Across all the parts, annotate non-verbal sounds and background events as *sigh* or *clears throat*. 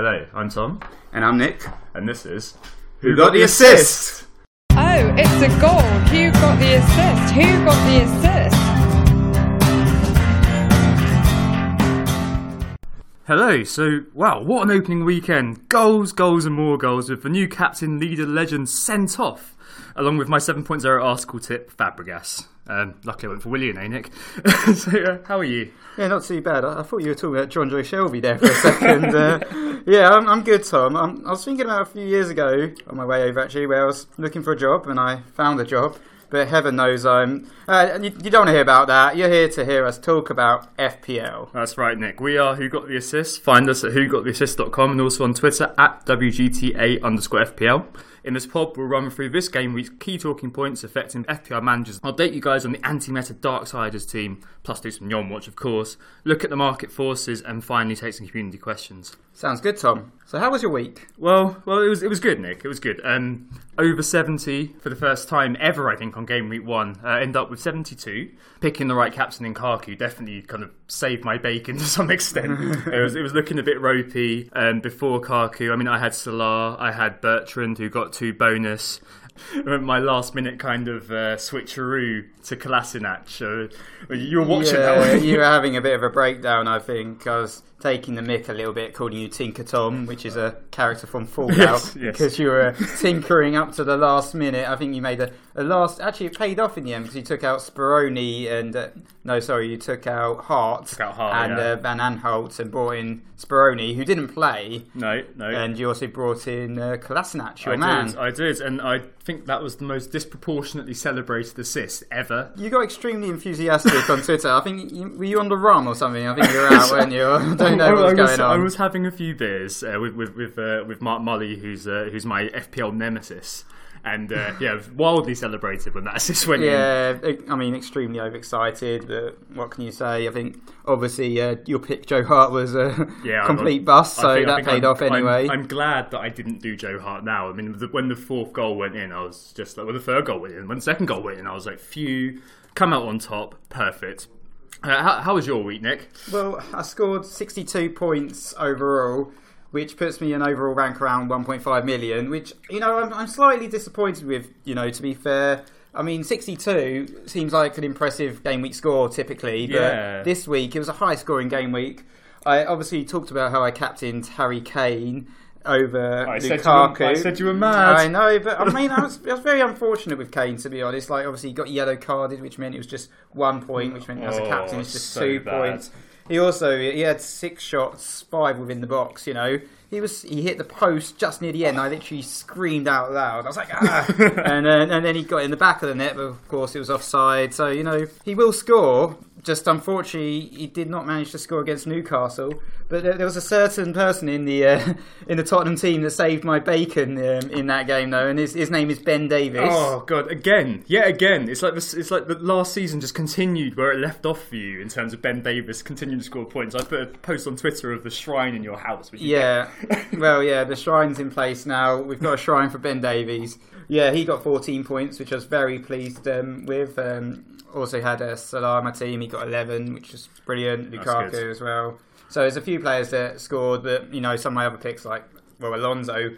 Hello, I'm Tom, And I'm Nick. and this is Who got the assist? Oh, it's a goal. Who got the assist? Who got the assist? Hello, so wow, what an opening weekend! Goals, goals, and more goals with the new captain, leader, legend sent off, along with my 7.0 article tip, Fabregas. Um, luckily I went for Willian, eh, Nick? *laughs* so, uh, how are you? Yeah, not too bad. I, I thought you were talking about Jonjo Shelvey there for a second. uh, *laughs* yeah, I'm, I'm good, Tom. I'm, I was thinking about a few years ago on my way over, actually, where I was looking for a job and I found a job. But heaven knows I'm. Uh, you, you don't want to hear about that. You're here to hear us talk about FPL. That's right, Nick. We are Who Got The Assist. Find us at whogottheassist.com and also on Twitter at WGTA underscore FPL. In this pod, we'll run through this game week's key talking points affecting FPL managers. I'll date you guys on the anti-meta Darksiders team, plus do some Nyom Watch, of course. Look at the market forces and finally take some community questions. Sounds good, Tom. So, how was your week? Well, well, it was it was good, Nick. It was good. Um, over seventy for the first time ever, I think, on game week one. Uh, end up with seventy-two. Picking the right captain in Karku definitely kind of saved my bacon *laughs* to some extent. *laughs* it was it was looking a bit ropey um, before Karku. I mean, I had Salah, I had Bertrand, who got two bonus. *laughs* My last minute kind of uh, switcheroo to Kolasinac. Uh, you were watching yeah, that one. you were *laughs* having a bit of a breakdown, I think. Was taking the mick a little bit, calling you Tinker Tom, which is a character from Fallout, *laughs* Yes, yes. because you were tinkering up to the last minute. I think you made a, a last. Actually, it paid off in the end because you took out Speroni and uh, no, sorry, you took out Hart, Took out Hart, and yeah. uh, Van Aanholt and brought in Speroni, who didn't play, No, no. and you also brought in uh, Kolasinac, your I man. did, I did, and I think that was the most disproportionately celebrated assist ever. You got extremely enthusiastic on Twitter. I think you, were you on the rum or something. I think you were out, weren't you? *laughs* Don't know *laughs* I, what was I going was, on. I was having a few beers uh, with with with, uh, with Mark Mully, who's uh, who's my FPL nemesis, and uh, yeah, wildly celebrated when that *laughs* assist went in. Yeah, I mean, extremely overexcited, but what can you say? I think obviously uh, your pick, Joe Hart, was a Yeah, *laughs* complete bust, so think- that paid I'm- off anyway. I'm, I'm glad that I didn't do Joe Hart now. I mean, the, when the fourth goal went in, I was just like, well, the third goal went in. When the second goal went in, I was like, phew, come out on top, perfect. Uh, how, how was your week, Nick? Well, I scored 62 points overall, which puts me an overall rank around 1.5 million, which, you know, I'm, I'm slightly disappointed with, you know, to be fair. I mean, 62 seems like an impressive game week score typically, but Yeah. this week it was a high scoring game week. I obviously talked about how I captained Harry Kane over I said you Lukaku. were- I said you were mad. I know, but I mean, I was, I was very unfortunate with Kane to be honest. Like, obviously, he got yellow carded, which meant it was just one point, which meant as a Oh, captain it's just so two bad. points. He also he had six shots, five within the box. You know, he was he hit the post just near the end. I literally screamed out loud. I was like, ah! *laughs* and then and then he got in the back of the net, but of course it was offside. So you know he will score. Just unfortunately, he did not manage to score against Newcastle. But there, there was a certain person in the uh, *laughs* in the Tottenham team that saved my bacon um, in that game, though, and his, his name is Ben Davies. Oh god, again, yet again. It's like this. It's like the last season just continued where it left off for you in terms of Ben Davies continuing to score points. I put a post on Twitter of the shrine in your house. Which you Yeah, *laughs* well, yeah, the shrine's in place now. We've got a shrine for Ben Davies. Yeah, he got 14 points, which I was very pleased um, with. Um, also had a Salah on my team. He got 11, which was brilliant. That's Lukaku good. as well. So there's a few players that scored, but you know some of my other picks like well Alonso,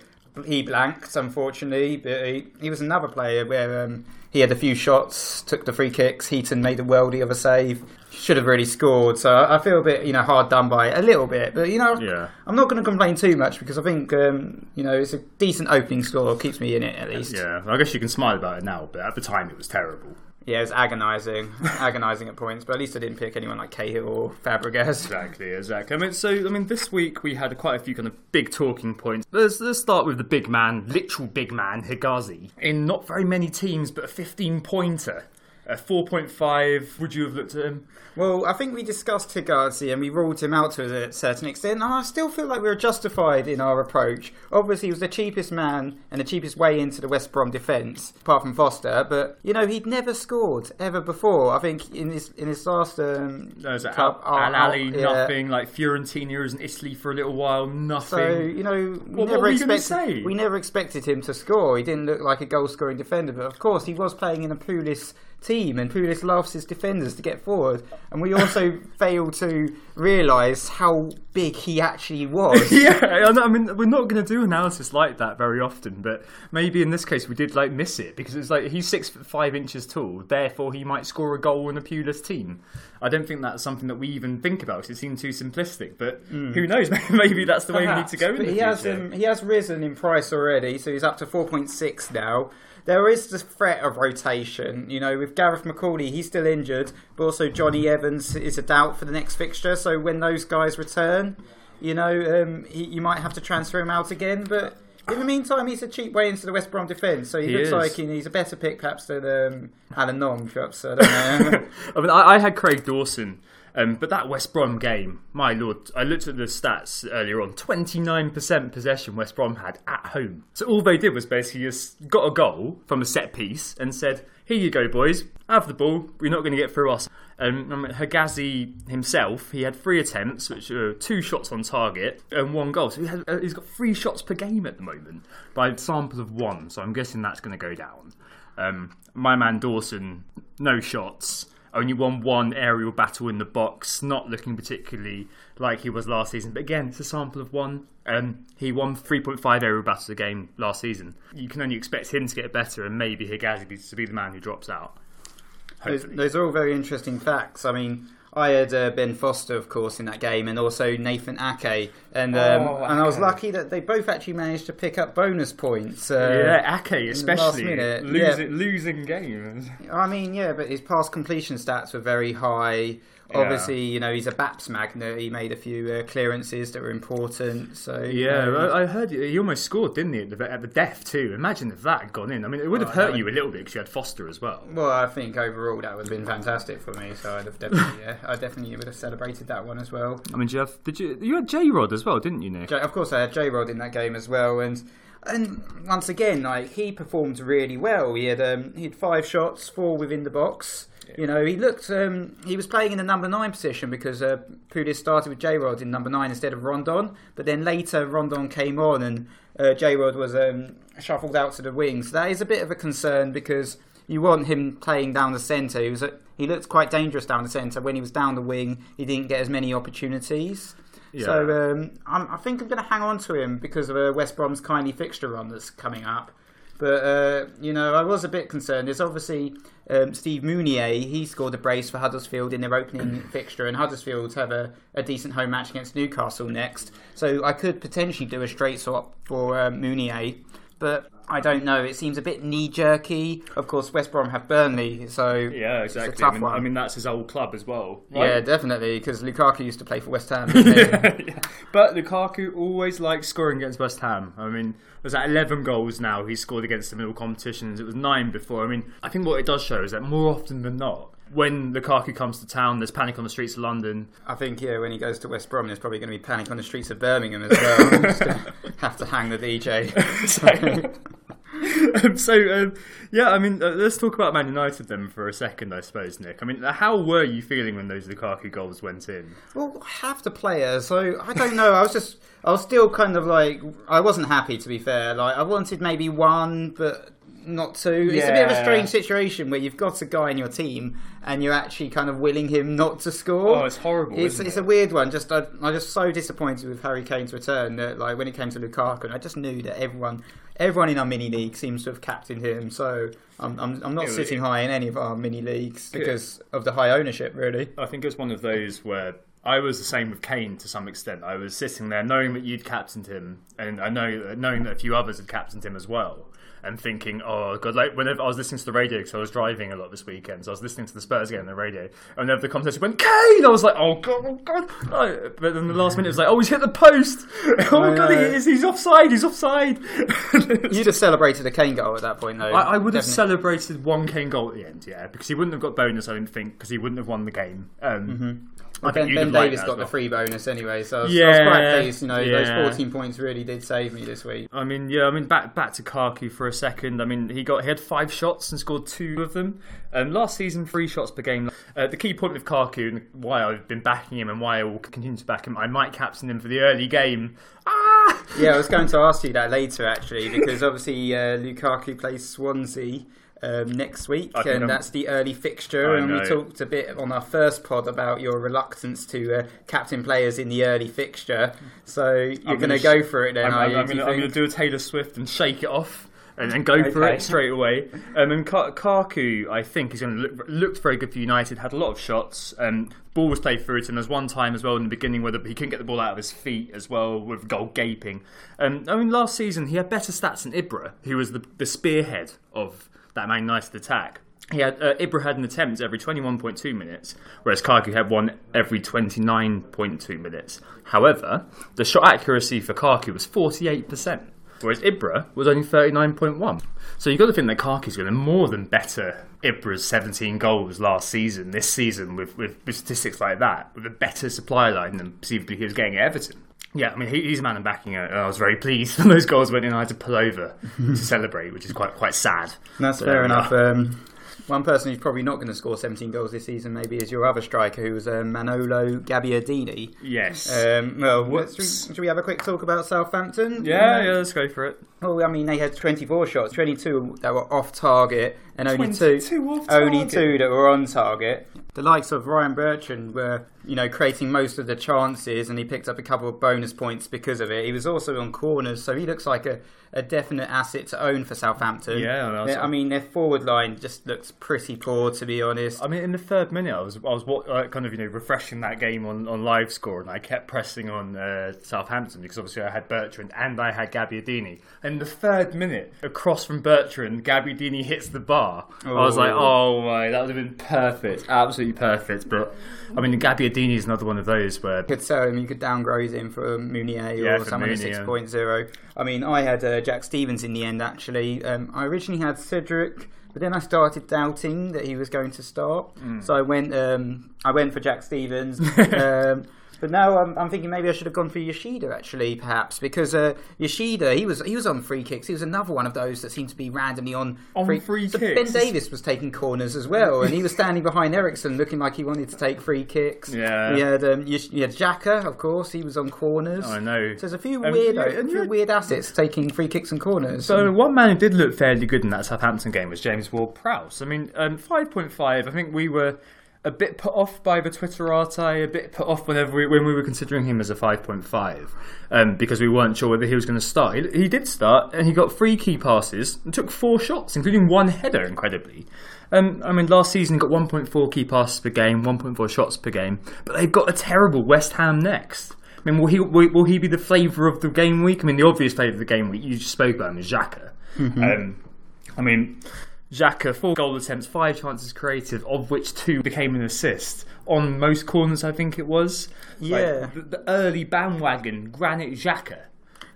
he blanked unfortunately, but he, he was another player where um, he had a few shots, took the free kicks. Heaton made a worldie of a save. Should have really scored, so I feel a bit, you know, hard done by a little bit. But you know, Yeah. I'm not going to complain too much because I think um, you know it's a decent opening score, keeps me in it at least. Yeah, I guess you can smile about it now, but at the time it was terrible. Yeah, it was agonising, *laughs* agonising at points. But at least I didn't pick anyone like Cahill or Fabregas. Exactly, exactly. I mean, so I mean, this week we had quite a few kind of big talking points. Let's, let's start with the big man, literal big man, Hegazi. In not very many teams, but a 15 pointer. Uh, 4.5, would you have looked at him? Well, I think we discussed Hegazi and we ruled him out to a certain extent, and I still feel like we were justified in our approach. Obviously, he was the cheapest man and the cheapest way into the West Brom defence, apart from Foster. But you know, he'd never scored ever before. I think in his in his last um, There's Al, club, Al Al- Ali, yeah. nothing. Like Fiorentina was in Italy for a little while, nothing. So you know, we what never were you gonna expected say? we never expected him to score. He didn't look like a goal scoring defender, but of course he was playing in a Pulis team, and Pulis loves his defenders to get forward. And we also *laughs* fail to realise how big he actually was. *laughs* yeah, I mean, we're not going to do analysis like that very often, but maybe in this case we did like miss it because it's like he's six foot five inches tall, therefore he might score a goal in a Pulis team. I don't think that's something that we even think about. It seems too simplistic, but who knows? *laughs* Maybe that's the way we need to go he has um, he has risen in price already, so he's up to four point six now. There is the threat of rotation, you know, with Gareth McAuley, he's still injured, but also Jonny Evans is a doubt for the next fixture. So when those guys return, you know, um, he, you might have to transfer him out again. But in the meantime, he's a cheap way into the West Brom defence, so he, He looks is. like he- he's a better pick perhaps than um, Alan Nyom, perhaps. I don't know. *laughs* I mean, I, I had Craig Dawson, um, but that West Brom game, my lord, I looked at the stats earlier on. Twenty nine percent possession West Brom had at home. So all they did was basically just got a goal from a set piece and said, "Here you go, boys, have the ball. We're not going to get through us." Um, I Hegazi himself, he had three attempts, which were two shots on target and one goal. So he has, uh, he's got three shots per game at the moment by sample of one. So I'm guessing that's going to go down. Um, my man Dawson, no shots. Only won one aerial battle in the box, not looking particularly like he was last season. But again, it's a sample of one. Um, he won 3.5 aerial battles a game last season. You can only expect him to get better and maybe Hegazi to be the man who drops out. Those, those are all very interesting facts. I mean, I had uh, Ben Foster, of course, in that game, and also Nathan Ake, and um, Oh, and I was lucky that they both actually managed to pick up bonus points. Uh, yeah, Ake especially losing, losing games. I mean, yeah, but his pass completion stats were very high. Obviously, you know, he's a BAPS magnet. He made a few uh, clearances that were important. So you Yeah, know, I I heard he almost scored, didn't he, at the, at the death too? Imagine if that had gone in. I mean, it would have Oh, hurt you a little bit because you had Foster as well. Well, I think overall that would have been fantastic for me. So I'd have definitely, *laughs* yeah, I definitely would have celebrated that one as well. I mean, you have, did you you had J Rod as well, didn't you, Nick? J- of course, I had J Rod in that game as well, and and once again, like he performed really well. He had um, he had five shots, four within the box. You know, he looked. Um, he was playing in the number nine position because uh, Pulis started with J Rod in number nine instead of Rondon. But then later, Rondon came on, and uh, J Rod was um, shuffled out to the wings. That is a bit of a concern because you want him playing down the centre. He was a, he looked quite dangerous down the centre. When he was down the wing, he didn't get as many opportunities. Yeah. So um, I'm, I think I'm going to hang on to him because of uh, West Brom's kindly fixture run that's coming up. But uh, you know, I was a bit concerned. There's obviously um, Steve Mounié. He scored a brace for Huddersfield in their opening *clears throat* fixture, and Huddersfield have a, a decent home match against Newcastle next. So I could potentially do a straight swap for uh, Mounié, but I don't know. It seems a bit knee jerky. Of course, West Brom have Burnley, so Yeah, exactly. I, mean. I mean, that's his old club as well. yeah, definitely because Lukaku used to play for West Ham. *laughs* Yeah. But Lukaku always likes scoring against West Ham. I mean, was that 11 goals now he's scored against them in all competitions? It was nine before. I mean, I think what it does show is that more often than not, when Lukaku comes to town, there's panic on the streets of London. I think yeah, when he goes to West Brom, there's probably going to be panic on the streets of Birmingham as well. Just *laughs* *laughs* have to hang the DJ. *laughs* um, so, um, yeah, I mean, uh, let's talk about Man United then for a second, I suppose, Nick. I mean, how were you feeling when those Lukaku goals went in? well, half the players. So I don't know. I was just, I was still kind of like, I wasn't happy to be fair. Like I wanted maybe one, but not two. It's a bit of a strange situation where you've got a guy in your team and you're actually kind of willing him not to score. Oh, it's horrible, It's, it's it? a weird one. Just I, I'm just so disappointed with Harry Kane's return that like when it came to Lukaku, and I just knew that everyone, everyone in our mini league seems to have captained him. So I'm, I'm, I'm not It was- sitting high in any of our mini leagues because of the high ownership, really. I think it's one of those where I was the same with Kane to some extent. I was sitting there knowing that you'd captained him, and I know knowing that a few others had captained him as well, and thinking, oh god, like whenever I was listening to the radio because I was driving a lot this weekend, so I was listening to the Spurs game on the radio, and whenever the conversation went Kane, I was like, oh god, oh god, oh. but then the last minute it was like, oh he's hit the post, *laughs* oh my god, he is, he's offside, he's offside. *laughs* You'd have celebrated a Kane goal at that point, though. I, I would have celebrated one Kane goal at the end, yeah, because he wouldn't have got bonus, I don't think, because he wouldn't have won the game. Um, I think Ben, ben Davies that got as the free bonus anyway, so I was, I was Yeah, quite pleased. You know, yeah. those 14 points really did save me this week. I mean, yeah, I mean, back back to Karku for a second. I mean, he got he had five shots and scored two of them. Um, last season, three shots per game. Uh, the key point with Karku and why I've been backing him and why I will continue to back him, I might captain him for the early game. Ah! Yeah, I was going to *laughs* ask you that later actually, because obviously uh, Lukaku plays Swansea um, next week, I and I'm- that's the early fixture. I and we talked a bit on our first pod about your reluctance to uh, captain players in the early fixture. So you're I'm going to sh- go for it then, I'm, are I'm, you? I'm gonna, think? gonna do a Taylor Swift and shake it off. And, and go for it straight away. Um, and Ka- Kaku, I think, is going to look looked very good for United. Had a lot of shots. Um, ball was played through it, and There's one time as well in the beginning where the, he couldn't get the ball out of his feet as well, with goal gaping. Um, I mean, last season he had better stats than Ibra, who was the, the spearhead of that Man United attack. He had uh, Ibra had an attempt every 21.2 minutes, whereas Karku had one every 29.2 minutes. However, the shot accuracy for Karku was 48%, whereas Ibra was only 39.1. So you've got to think that Karku's going to more than better Ibra's 17 goals last season, this season, with, with, with statistics like that, with a better supply line than perceivably he was getting at Everton. Yeah, I mean, he, he's a man and backing it, I was very pleased *laughs* when those goals went in. I had to pull over *laughs* to celebrate, which is quite quite sad. That's fair uh, enough. Um, one person who's probably not going to score 17 goals this season, maybe, is your other striker, who was uh, Manolo Gabbiadini. Yes. Um, well, Whoops. should we, should we have a quick talk about Southampton? yeah, yeah, let's go for it. Well, I mean, they had 24 shots, 22 that were off target, and only two, 22 off only two that were on target. The likes of Ryan Bertrand were, you know, creating most of the chances, and he picked up a couple of bonus points because of it. He was also on corners, so he looks like a, a definite asset to own for Southampton. Yeah, I I mean, their forward line just looks pretty poor, to be honest. I mean, in the third minute, I was I was uh, kind of you know refreshing that game on, on live score, and I kept pressing on uh, Southampton because obviously I had Bertrand and I had Gabbiadini. And the third minute, across from Bertrand, Gabbiadini hits the bar. I was like, oh my, that would have been perfect, absolutely perfect. But I mean, Gabbiadini is another one of those where You could sell him, you could downgrade him for Mounié Yeah, or for someone at Mounié. 6.0. I mean, I had uh, Jack Stephens in the end, actually. Um, I originally had Cedric, but then I started doubting that he was going to start. Mm. So I went um, I went for Jack Stephens. *laughs* um, but now I'm, I'm thinking maybe I should have gone for Yoshida, actually, perhaps, because uh, Yoshida, he was he was on free kicks. He was another one of those that seemed to be randomly on, On free so kicks? Ben Davies was taking corners as well, and he was standing behind Eriksen looking like he wanted to take free kicks. Yeah. We had, um, you, you had Xhaka, of course, he was on corners. I know. So there's a few Um, weird, yeah, a few you- weird assets taking free kicks and corners. So one man who did look fairly good in that Southampton game was James Ward-Prowse. I mean, um, five point five. I think we were a bit put off by the Twitterati, a bit put off whenever we, when we were considering him as a five point five, um, because we weren't sure whether he was going to start. He, he did start, and he got three key passes and took four shots, including one header. Incredibly. Um, I mean, last season he got 1.4 key passes per game, 1.4 shots per game, but they've got a terrible West Ham next. I mean, will he will, will he be the flavour of the game week? I mean, the obvious flavour of the game week you just spoke about him is Xhaka. Um, I mean, Xhaka four goal attempts, five chances created, of which two became an assist on most corners. I think it was. Like, Yeah. the, the early bandwagon Granit Xhaka.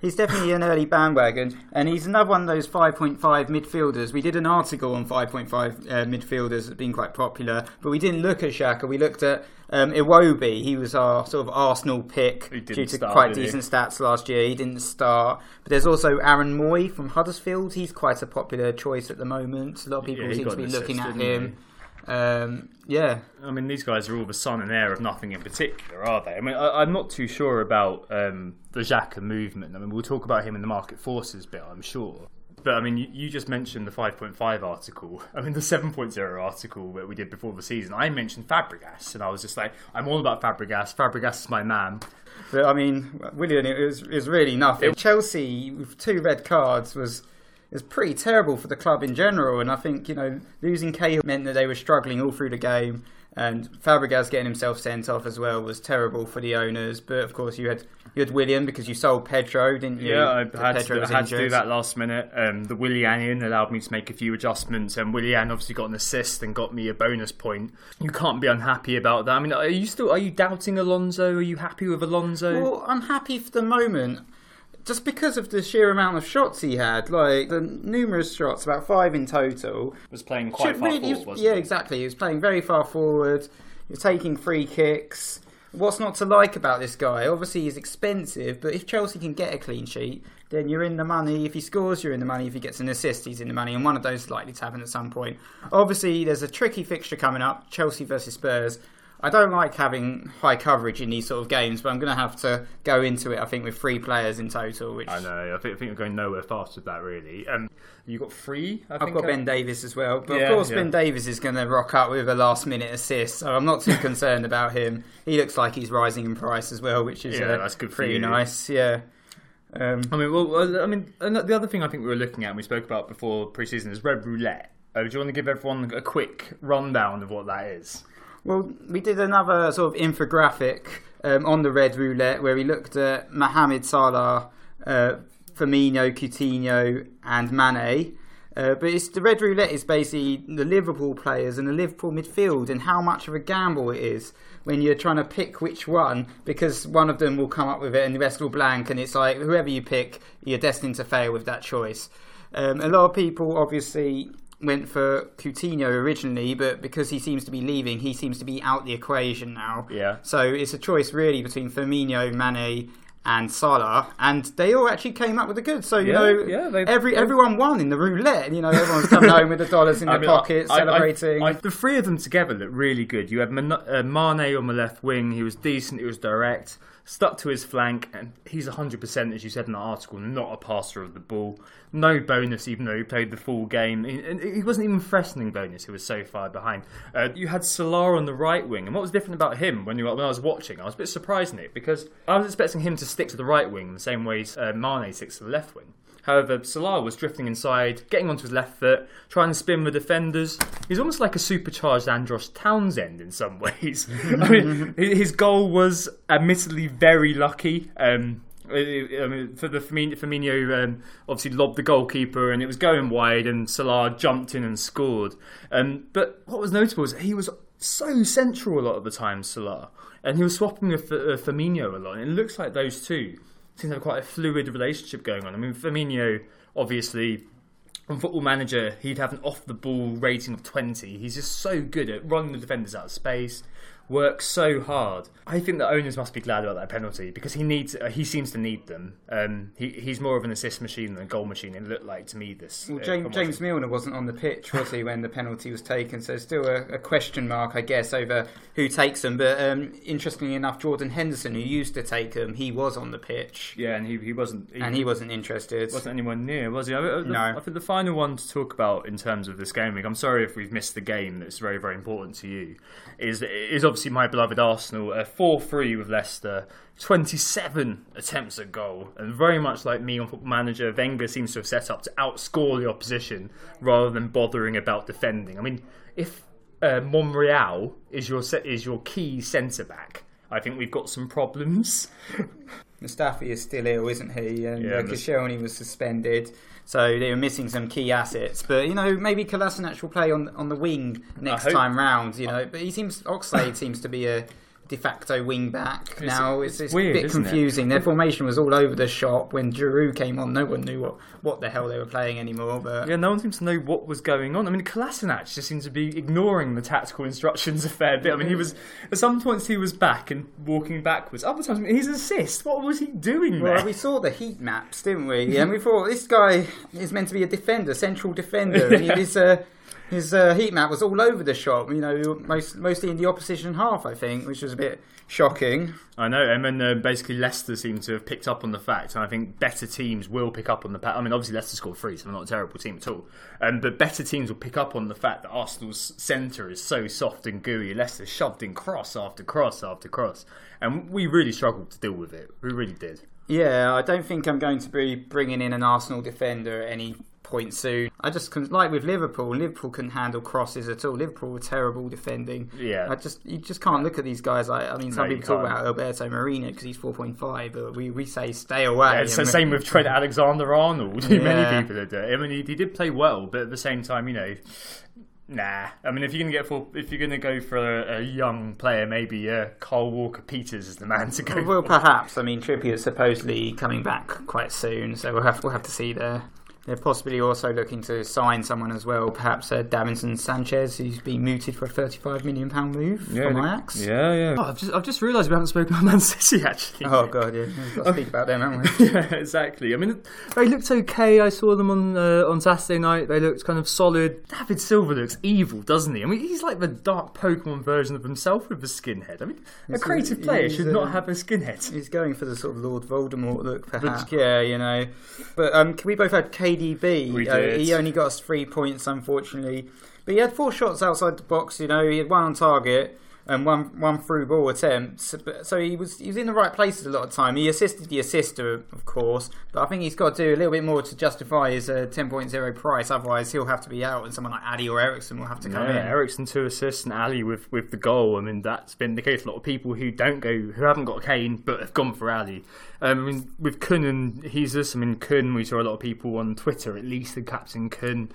He's definitely an early bandwagon, and he's another one of those 5.5 midfielders. We did an article on 5.5 uh, midfielders been quite popular, but we didn't look at Xhaka. We looked at um, Iwobi. He was our sort of Arsenal pick due to start, quite did he? decent stats last year. He didn't start. But there's also Aaron Mooy from Huddersfield. He's quite a popular choice at the moment. A lot of people Yeah, seem to be looking at him. Um, yeah, I mean, these guys are all the son and heir of nothing in particular, are they? I mean, I, I'm not too sure about um, the Xhaka movement. I mean, we'll talk about him in the market forces bit, I'm sure. But I mean, you, you just mentioned the 5.5 article. *laughs* I mean, the 7.0 article that we did before the season. I mentioned Fabregas, and I was just like, I'm all about Fabregas. Fabregas is my man. But I mean, Willian, it was, it was really nothing. Chelsea with two red cards was it was pretty terrible for the club in general. And I think you know losing Cahill meant that they were struggling all through the game. And Fabregas getting himself sent off as well was terrible for the owners. But of course, you had you had Willian because you sold Pedro, didn't you? Yeah, I had, Pedro to, I had to do that last minute. Um, the Willian allowed me to make a few adjustments, and Willian obviously got an assist and got me a bonus point. You can't be unhappy about that. I mean, are you still are you doubting Alonso? Are you happy with Alonso? Well, I'm happy for the moment. Just because of the sheer amount of shots he had, like the numerous shots, about five in total. was playing quite far really- forward, was- yeah, he? exactly. He was playing very far forward. He was taking free kicks. What's not to like about this guy? Obviously, he's expensive, but if Chelsea can get a clean sheet, then you're in the money. If he scores, you're in the money. If he gets an assist, he's in the money. And one of those is likely to happen at some point. Obviously, there's a tricky fixture coming up Chelsea versus Spurs. I don't like having high coverage in these sort of games, but I'm going to have to go into it, I think, with three players in total, which I know. I think, I think we're going nowhere fast with that, really. Um, you got three. I I've think, got uh, Ben Davies as well, but Yeah, of course yeah. Ben Davies is going to rock up with a last minute assist, so I'm not too *laughs* concerned about him. He looks like he's rising in price as well, which is Yeah, uh, that's good for pretty you. nice. Yeah. Um, I mean, well, well, I mean, and the other thing I think we were looking at, and we spoke about before pre-season, is red roulette. Uh, do you want to give everyone a quick rundown of what that is? Well, we did another sort of infographic um, on the red roulette where we looked at Mohamed Salah, uh, Firmino, Coutinho, and Mane. Uh, but it's the red roulette is basically the Liverpool players and the Liverpool midfield and how much of a gamble it is when you're trying to pick which one because one of them will come up with it and the rest will blank and it's like whoever you pick you're destined to fail with that choice. Um, a lot of people obviously went for Coutinho originally, but because he seems to be leaving, he seems to be out the equation now. Yeah. So it's a choice really between Firmino, Mane, and Salah, and they all actually came up with the goods. So you Yeah, know, yeah, they- every they- everyone won in the roulette. You know, everyone's coming home with the dollars in *laughs* I their mean, pockets, I- I- celebrating. I- the three of them together look really good. You had Man- uh, Mane on the left wing. He was decent. He was direct. Stuck to his flank, and he's 100%, as you said in the article, not a passer of the ball. No bonus, even though he played the full game. He- And he wasn't even threatening bonus. He was so far behind. Uh, you had Salah on the right wing, and what was different about him when you when I was watching? I was a bit surprised, Nick, because I was expecting him to stick to the right wing the same way uh, Mane sticks to the left wing. However, Salah was drifting inside, getting onto his left foot, trying to spin the defenders. He's almost like a supercharged Andros Townsend in some *laughs* ways. I mean, *laughs* his goal was admittedly very lucky. Um, I mean, for the Firmino, um, obviously lobbed the goalkeeper and it was going wide, and Salah jumped in and scored. Um, but what was notable is he was so central a lot of the time, Salah, and he was swapping with uh, Firmino a lot. And it looks like those two seem to have quite a fluid relationship going on. I mean, Firmino obviously on Football Manager, he'd have an off the ball rating of 20. He's just so good at running the defenders out of space, works so hard. I think the owners must be glad about that penalty because he needs. Uh, he seems to need them. Um, he, he's more of an assist machine than a goal machine. It looked like to me this. Well, uh, James, from James. Milner wasn't on the pitch, was he, when the penalty was taken? So still a, a question mark, I guess, over who takes them. But um, interestingly enough, Jordan Henderson, who used to take them, he was on the pitch, Yeah, and he, he wasn't. He, and he wasn't interested. wasn't anyone near, was he? I, I, No. I think the final one to talk about in terms of this game week. I'm sorry if we've missed the game that's very, very important to you. Is is obviously my beloved Arsenal, a four three with Leicester, 27 attempts at goal, and very much like me on Football Manager, Wenger seems to have set up to outscore the opposition rather than bothering about defending. I mean, if uh, Monreal is your is your key centre back. I think we've got some problems. *laughs* Mustafi is still ill, isn't he? And Yeah, Koscielny was suspended, so they were missing some key assets. But you know, maybe Kolasinac will play on on the wing next time round. You know, but he seems Oxlade seems to be a de facto wing back now. It's, it's it's weird, a bit isn't it? confusing. Their formation was all over the shop when Giroud came on. No one knew what what the hell they were playing anymore. But Yeah, no one seems to know what was going on. I mean, Kolasinac just seems to be ignoring the tactical instructions a fair bit. I mean, he was at some points he was back and walking backwards. Other times, I mean, his assist. What was he doing there? Well, we saw the heat maps, didn't we? And we thought this guy is meant to be a defender, central defender. and *laughs* his uh, his uh, heat map was all over the shop. You know, most mostly in the opposition half, I think, which was a bit shocking. I know, and then uh, basically Leicester seem to have picked up on the fact, and I think better teams will pick up on the fact. I mean, obviously Leicester scored three, so they're not a terrible team at all. Um, but better teams will pick up on the fact that Arsenal's centre is so soft and gooey. Leicester shoved in cross after cross after cross, and we really struggled to deal with it. We really did. Yeah, I don't think I'm going to be bringing in an Arsenal defender at any point soon. I just couldn't, like with Liverpool. Liverpool couldn't handle crosses at all. Liverpool were terrible defending. Yeah. I just you just can't look at these guys like. I mean, some No, people talk about Alberto Moreno because he's four point five, but we, we say stay away. It's the same with Trent Alexander Arnold. Yeah. *laughs* Many people did it. I mean, he, he did play well, but at the same time, you know, nah. I mean, if you're gonna get for, if you're gonna go for a, a young player, maybe uh, Carl Walker Peters is the man to go. Well, for. perhaps. I mean, Trippier is supposedly coming back quite soon, so we'll have we'll have to see there. They're possibly also looking to sign someone as well, perhaps uh, Davinson Sanchez, who's been mooted for a thirty-five million pound move from Ajax. Yeah, yeah. Oh, I've just, I've just realised we haven't spoken about Man City actually. Oh god, yeah, we've got to speak about them, haven't we? *laughs* yeah, exactly. I mean, they looked okay. I saw them on uh, on Saturday night. They looked kind of solid. David Silva looks evil, doesn't he? I mean, he's like the dark Pokemon version of himself with the skinhead. I mean, a He's- creative player he's, should uh, not have a skinhead. He's going for the sort of Lord Voldemort look, perhaps. yeah, you know. But um, can we both had KDB. We Uh, did. he only got us three points, unfortunately. But he had four shots outside the box. You know, he had one on target and one one through ball attempt. So, so he was he was in the right places a lot of time. He assisted the assister, of course. But I think he's got to do a little bit more to justify his uh, 10.0 price. Otherwise, he'll have to be out, and someone like Alli or Eriksen will have to come Yeah, in. Eriksen two assists and Alli with, with the goal. I mean, that's been the case. A lot of people who don't go, who haven't got Kane, but have gone for Alli. Um, I mean, with Kun and Jesus, I mean, Kun, we saw a lot of people on Twitter, at least the captain Kun.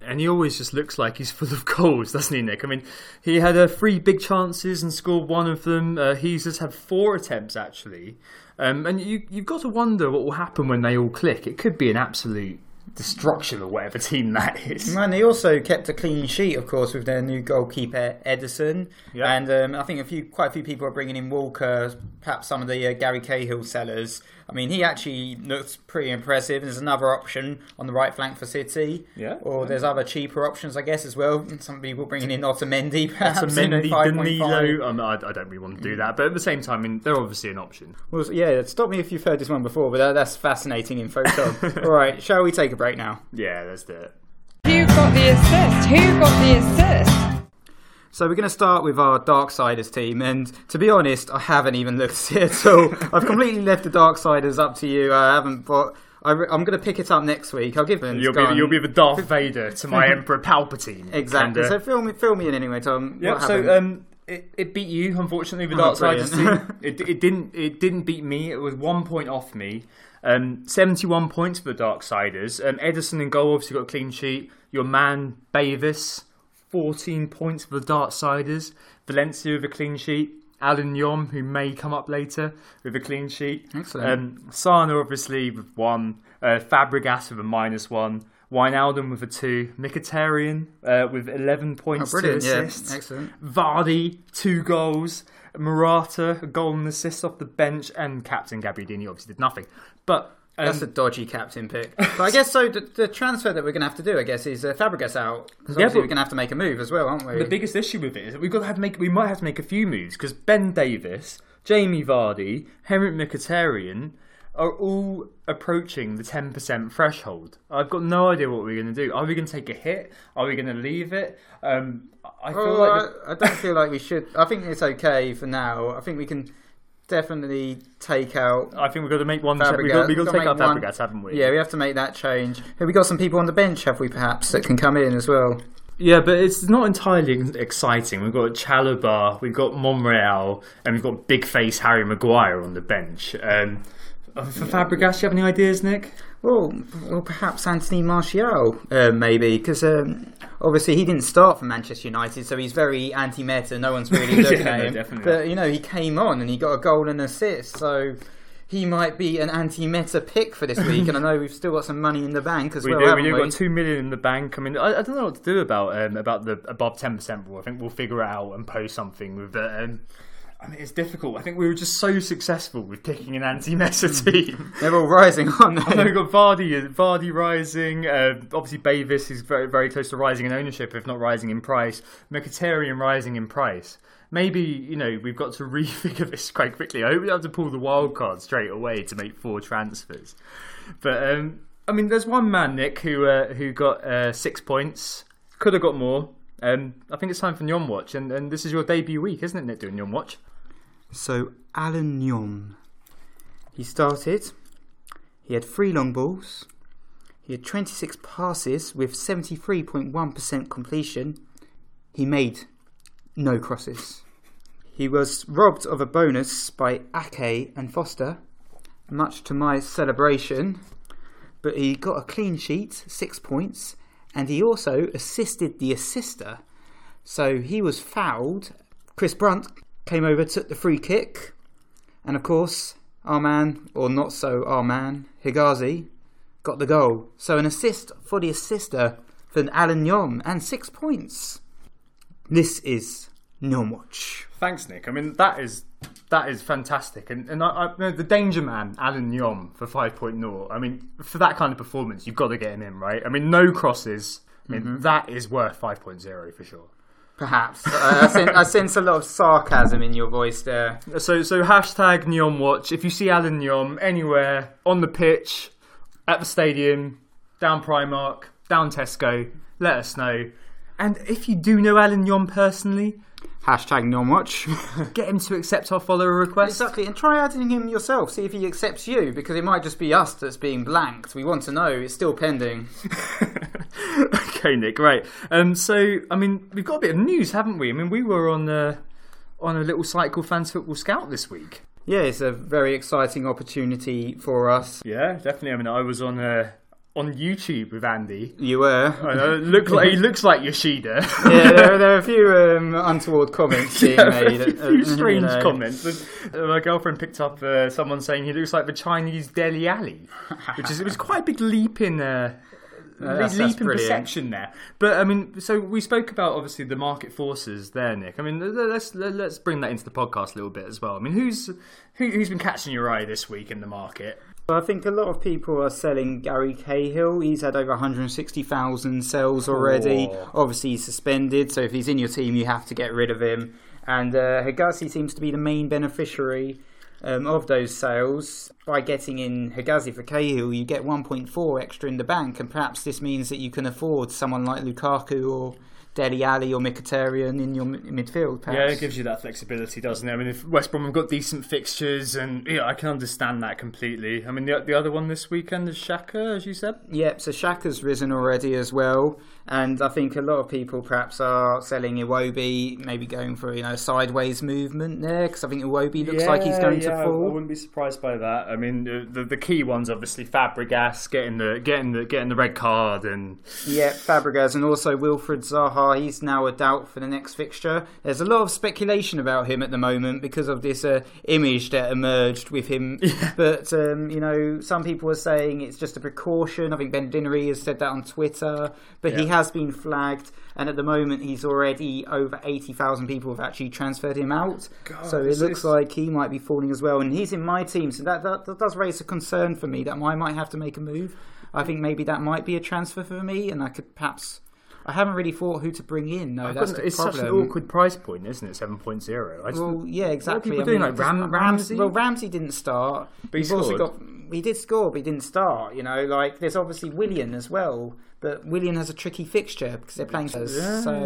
And he always just looks like he's *laughs* full of goals, doesn't he, Nick? I mean, he had uh, three big chances and scored one of them. Uh, he's just had four attempts, actually. Um, and you, you've got to wonder what will happen when they all click. It could be an absolute destruction of whatever team that is. And they also kept a clean sheet, of course, with their new goalkeeper Ederson. Yeah. And um, I think a few, quite a few people are bringing in Walker, perhaps some of the uh, Gary Cahill sellers. I mean, he actually looks pretty impressive. There's another option on the right flank for City. Yeah. Or there's other cheaper options, I guess, as well. Some people bringing in Otamendi, *laughs* perhaps. to you know, Mendy, 5.5. Danilo. Um, I, I don't really want to do that, but at the same time, I mean, they're obviously an option. Well, yeah, stop me if you've heard this one before, but that, that's fascinating info, Tom. *laughs* All right, shall we take a break now? Yeah, let's do it. Who got the assist? Who got the assist? So we're going to start with our Darksiders team, and to be honest, I haven't even looked *laughs* at it at all. I've completely left the Darksiders up to you. I haven't, but I re- I'm going to pick it up next week. I'll give them. You'll be, the, you'll be the Darth Vader to my *laughs* Emperor Palpatine. exactly. And, uh, so fill me, fill me in anyway, Tom. Yeah. So um, it, it beat you, unfortunately, the Oh, Darksiders brilliant. team. *laughs* It, it didn't it didn't beat me. It was one point off me. Um, 71 points for the Darksiders. Um, Ederson and goal obviously got a clean sheet. Your man, Bavis, 14 points for the Darksiders. Valencia with a clean sheet. Alan Nyom, who may come up later, with a clean sheet. Excellent. Um, Sana, obviously, with one. Uh, Fabregas with a minus one. Wijnaldum with a two. Mkhitaryan uh, with 11 points oh, brilliant! Yeah, excellent. Vardy, two goals. Murata, a goal and assist off the bench. And captain Gabbiadini obviously did nothing. But um, That's a dodgy captain pick. *laughs* But I guess so. The, the transfer that we're going to have to do, I guess, is uh, Fabregas out. Yeah, we're going to have to make a move as well, aren't we? the biggest issue with it is that we've got to have to make. We might have to make a few moves because Ben Davies, Jamie Vardy, Henrik Mkhitaryan are all approaching the 10% threshold. I've got no idea what we're going to do. Are we going to take a hit? Are we going to leave it? Um, I feel like the- I, I don't feel like we should. I think it's okay for now. I think we can definitely take out. I think we've got to make one. Fabregas. We've got, we've got We've to take out make one- haven't we? Yeah, we have to make that change. Have we got some people on the bench? Have we perhaps that can come in as well? Yeah, but it's not entirely exciting. We've got Chalobah, we've got Monreal, and we've got big face Harry Maguire on the bench. Um, for Fabregas, do you have any ideas, Nick? Well, well, perhaps Anthony Martial, uh, maybe, because um, obviously he didn't start for Manchester United, so he's very anti-meta. No one's really *laughs* looking Yeah, at no, him. definitely. But you know, he came on and he got a goal and an assist, so he might be an anti-meta pick for this week. and I *laughs* know we've still got some money in the bank as We well. do. We do we? got two million in the bank. I mean, I, I don't know what to do about um, about the above ten percent rule. I think we'll figure it out and post something with that. Um, I mean, it's difficult. I think we were just so successful with picking an anti-Meta team. *laughs* They're all rising, aren't I know they? we've got Vardy, Vardy rising. Uh, obviously, Bavis is very, very close to rising in ownership, if not rising in price. Mkhitaryan rising in price. Maybe you know we've got to *laughs* refigure this quite quickly. I hope we have to pull the wild card straight away to make four transfers. But um, I mean, there's one man, Nick, who uh, who got uh, six points. Could have got more. Um, I think it's time for Nyom Watch, and, and this is your debut week, isn't it, Nick? Doing Nyom Watch. So Alan Nyom, he started. He had three long balls. He had 26 passes with 73.1% completion. He made no crosses. He was robbed of a bonus by Ake and Foster, much to my celebration, but he got a clean sheet, six points, and he also assisted the assister. So he was fouled. Chris Brunt came over, took the free kick, and of course, our man, or not so our man, Hegazi, got the goal. So an assist for the assister for Alan Nyom and six points. This is Nyom Watch. Thanks, Nick. I mean, that is that is fantastic, and and I, I you know, the danger man, Alan Nyom for 5.0. I mean, for that kind of performance, you've got to get him in, right? I mean, no crosses. I mean, that is worth 5.0 for sure. Perhaps. Uh, I, sense, I sense a lot of sarcasm in your voice there. So so hashtag Nyom Watch. If you see Alan Nyom anywhere on the pitch, at the stadium, down Primark, down Tesco, let us know. And if you do know Alan Nyom personally, Hashtag Nyom much. *laughs* get him to accept our follower request. Exactly, and try adding him yourself. See if he accepts you, because it might just be us that's being blanked. We want to know. It's still pending. *laughs* okay, Nick. Right. Um. So, I mean, we've got a bit of news, haven't we? I mean, we were on uh, on a little site called Fantasy Football Scout this week. Yeah, it's a very exciting opportunity for us. Yeah, definitely. I mean, I was on uh, on YouTube with Andy. You were. I know, look like he looks like Yoshida. *laughs* yeah, there, there are a few um, untoward comments *laughs* being Yeah, made. a few uh, you strange know. comments. Uh, My girlfriend picked up uh, someone saying he looks like the Chinese Dele Alli, which is it was quite a big leap in uh, that's- leap that's in perception there. But I mean, so we spoke about obviously the market forces there, Nick. I mean, let's let's bring that into the podcast a little bit as well. I mean, who's who, who's been catching your eye this week in the market? I think a lot of people are selling Gary Cahill. He's had over 160,000 sales already. Oh. Obviously, he's suspended, so if he's in your team, you have to get rid of him. And uh, Hegazi seems to be the main beneficiary um, of those sales. By getting in Hegazi for Cahill, you get 1.4 extra in the bank, and perhaps this means that you can afford someone like Lukaku or Dele Alli or Mkhitaryan in your midfield. Perhaps. Yeah, it gives you that flexibility, doesn't it? I mean, if West Brom have got decent fixtures, and yeah, I can understand that completely. I mean, the the other one this weekend is Xhaka, as you said. Yep, so Xhaka's risen already as well, and I think a lot of people perhaps are selling Iwobi, maybe going for you know a sideways movement there because I think Iwobi looks like he's going to fall. I wouldn't be surprised by that. I mean, the, the the key ones obviously Fabregas getting the getting the getting the red card, and Yeah, Fabregas and also Wilfried Zaha. He's now a doubt for the next fixture. There's a lot of speculation about him at the moment because of this uh, image that emerged with him. *laughs* But um, you know, some people are saying it's just a precaution. I think Ben Dinnery has said that on Twitter, but he Yeah. Has been flagged. And at the moment, he's already over eighty thousand people have actually transferred him out. so it looks is- like he might be falling as well. And he's in my team, so that, that that does raise a concern for me that I might have to make a move. I think maybe that might be a transfer for me, and I could perhaps. I haven't really thought who to bring in. No, that's the it's problem. such an awkward price point, isn't it? Seven I just, Well, yeah, exactly. people I doing, mean, like Ram- Ramsey? Well, Ramsey didn't start. he You've also scored. got. He did score, but he didn't start. You know, like there's obviously Willian as well, but Willian has a tricky fixture because they're playing. So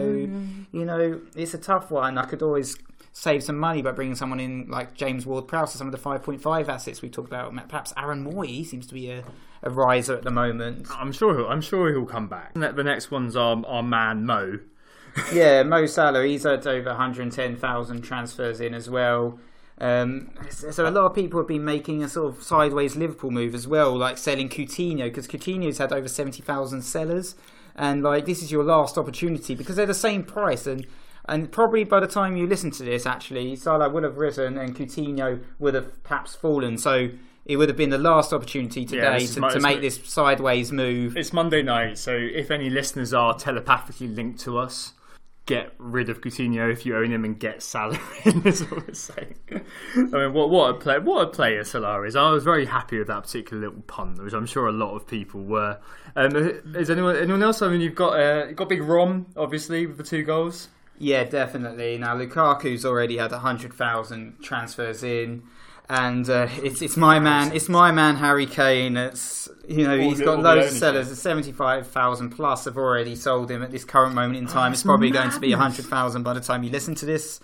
you know, it's a tough one. I could always save some money by bringing someone in like James Ward-Prowse or some of the 5.5 assets we talked about. Perhaps Aaron Mooy seems to be a, a riser at the moment. I'm sure he'll, I'm sure he'll come back. The next one's our our man Mo. yeah, Mo Salah, he's had over 110,000 transfers in as well. Um, so a lot of people have been making a sort of sideways Liverpool move as well, like selling Coutinho, because Coutinho's had over 70,000 sellers. And like this is your last opportunity because they're the same price. And and probably by the time you listen to this actually Salah would have risen and Coutinho would have perhaps fallen. So it would have been the last opportunity today is to, to make this sideways move. It's Monday night, so if any listeners are telepathically linked to us, get rid of Coutinho if you own him and get Salah *laughs* in. Is what we're saying. I mean, what what a play, what a player Salah is. I was very happy with that particular little pun, which I'm sure a lot of people were. Um, is anyone anyone else? I mean, you've got uh, you've got Big Rom, obviously, with the two goals. Yeah, definitely. Now Lukaku's already had hundred thousand transfers in, and uh, it's it's my man. It's my man Harry Kane. It's you know he's got loads of sellers. Seventy five thousand plus have already sold him at this current moment in time. it's probably going to be hundred thousand by the time you listen to this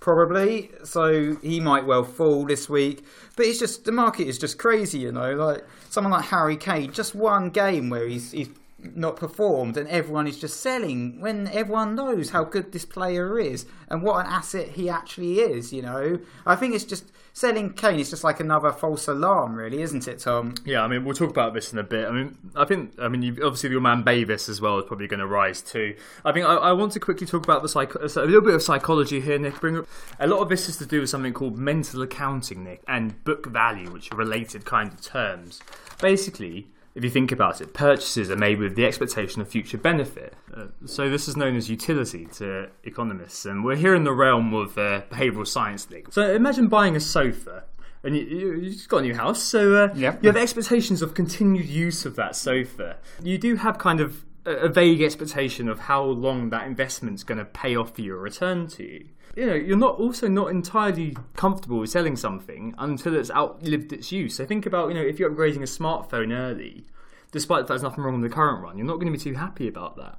probably. So he might well fall this week. But it's just the market is just crazy, you know. Like someone like Harry Kane, just one game where he's he's not performed and everyone is just selling when everyone knows how good this player is and what an asset he actually is, you know. I think it's just selling Kane is just like another false alarm, really, isn't it, Tom? Yeah, I mean, we'll talk about this in a bit. I mean, I think, I mean, obviously your man Bavis as well is probably going to rise too. I think I, I want to quickly talk about the psych- a little bit of psychology here, Nick. Bring up, a lot of this is to do with something called mental accounting, Nick, and book value, which are related kind of terms. Basically, if you think about it, purchases are made with the expectation of future benefit. Uh, so this is known as utility to economists, and we're here in the realm of uh, behavioural science. Nick. So imagine buying a sofa. And you, you, you just got a new house, so uh, Yep. you have expectations of continued use of that sofa. You do have kind of a, vague expectation of how long that investment's going to pay off for you or return to you. You know, you're not also not entirely comfortable with selling something until it's outlived its use. So think about, you know, if you're upgrading a smartphone early, despite that there's nothing wrong with the current one, you're not going to be too happy about that.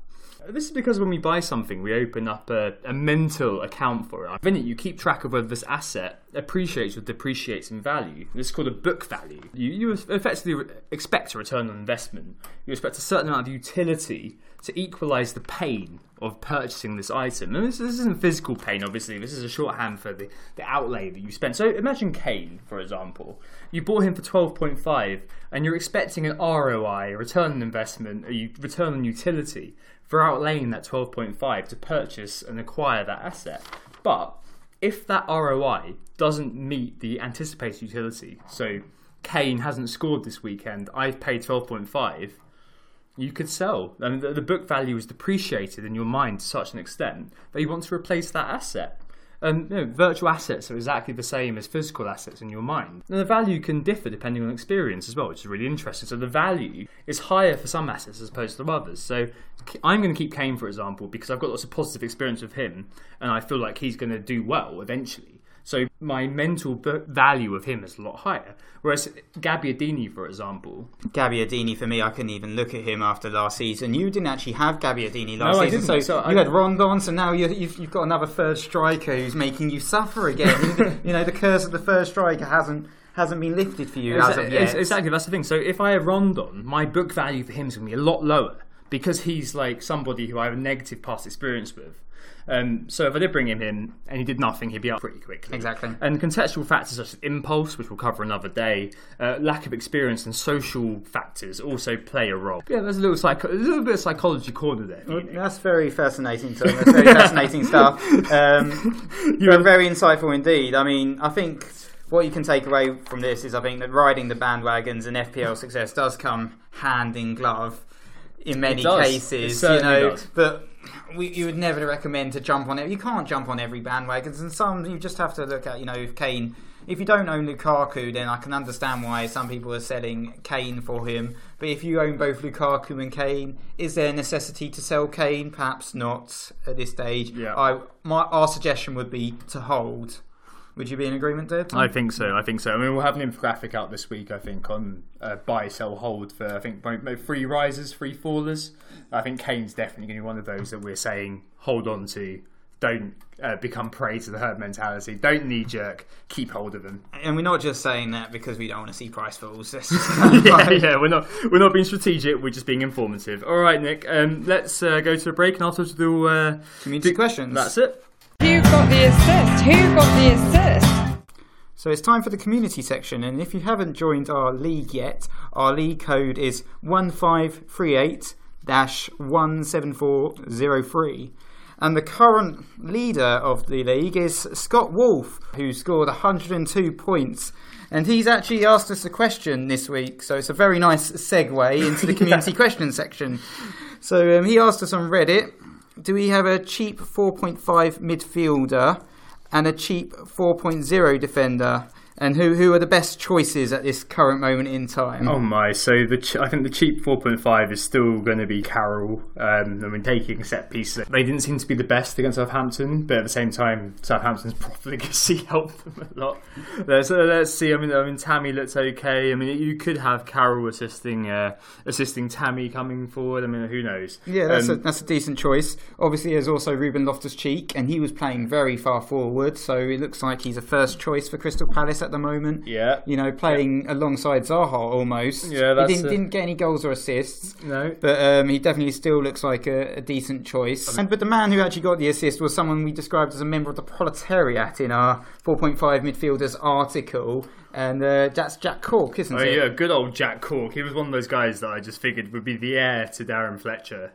This is because when we buy something, we open up a, a mental account for it. It, you keep track of whether this asset appreciates or depreciates in value. This is called a book value. You, you effectively expect a return on investment. You expect a certain amount of utility to equalise the pain of purchasing this item. And this, this isn't physical pain, obviously. This is a shorthand for the, the outlay that you spent. So imagine Kane, for example. You bought him for 12.5 and you're expecting an ROI, a return on investment, a return on utility for outlaying that 12.5 to purchase and acquire that asset. But if that ROI doesn't meet the anticipated utility, so Kane hasn't scored this weekend, I've paid 12.5, you could sell. I mean, the, the book value is depreciated in your mind to such an extent that you want to replace that asset. And you know, virtual assets are exactly the same as physical assets in your mind. And the value can differ depending on experience as well, which is really interesting. So the value is higher for some assets as opposed to others. So I'm going to keep Kane, for example, because I've got lots of positive experience with him, and I feel like he's going to do well eventually. So my mental b- value of him is a lot higher. Whereas Gabbiadini, for example, Gabbiadini for me, I couldn't even look at him after last season. You didn't actually have Gabbiadini last No, I season, didn't. so, So I- you had Rondon. So now you, you've, you've got another third striker who's making you suffer again. *laughs* *laughs* you know the curse of the third striker hasn't hasn't been lifted for you as of yet. ex- Exactly, that's the thing. So if I have Rondon, my book value for him is going to be a lot lower because he's like somebody who I have a negative past experience with. Um, so if I did bring him in and he did nothing, he'd be up pretty quickly. Exactly. And contextual factors such as impulse, which we'll cover another day, uh, lack of experience, and social factors also play a role. Yeah, there's a little psycho- a little bit of psychology corner there. for you, Nick. That's very fascinating, Tom. That's very fascinating stuff. Um, *laughs* you're very insightful indeed. I mean, I think what you can take away from this is I think that riding the bandwagons and FPL success does come hand in glove in many does. It cases. You know, does. but we, you would never recommend to jump on it. You can't jump on every bandwagon, and some you just have to look at. You know, if Kane. If you don't own Lukaku, then I can understand why some people are selling Kane for him. But if you own both Lukaku and Kane, is there a necessity to sell Kane? Perhaps not at this stage. Yeah. I, my, our suggestion would be to hold. Would you be in agreement there? Tom? I think so. I think so. I mean, we'll have an infographic out this week. I think on uh, buy, sell, hold for I think free risers, free fallers. I think Kane's definitely going to be one of those that we're saying hold on to. Don't uh, become prey to the herd mentality. Don't knee jerk. Keep hold of them. and we're not just saying that because we don't want to see price falls. *laughs* Yeah, yeah. We're not we're not being strategic. We're just being informative. All right, Nick. Um, let's uh, go to a break and afterwards we'll do. Uh, Community questions. that's it. Who got the assist? Who got the assist? So it's time for the community section, and if you haven't joined our league yet, our league code is 1538 17403. And the current leader of the league is Scott Wolf, who scored 102 points. And he's actually asked us a question this week, so it's a very nice segue into the *laughs* community question section. So um, he asked us on Reddit Do we have a cheap 4.5 midfielder and a cheap 4.0 defender? And who who are the best choices at this current moment in time? Oh my! So the ch- I think the cheap 4.5 is still going to be Carroll. Um, I mean, taking set pieces, they didn't seem to be the best against Southampton, but at the same time, Southampton's *laughs* profligacy helped them a lot. Uh, So let's see. I mean, I mean, Tammy looks okay. I mean, you could have Carroll assisting uh, assisting Tammy coming forward. I mean, who knows? Yeah, that's a Um, that's a decent choice. Obviously, there's also Ruben Loftus Cheek, and he was playing very far forward, so it looks like he's a first choice for Crystal Palace at the moment. Yeah. you know, playing alongside Zaha almost. Yeah, that's he didn't, a- didn't get any goals or assists. no. But um, he definitely still looks like a, a decent choice. And, but the man who actually got the assist was someone we described as a member of the proletariat in our 4.5 midfielders article, and uh, that's Jack Cork, isn't Oh it? Oh, yeah, good old Jack Cork. He was one of those guys that I just figured would be the heir to Darren Fletcher.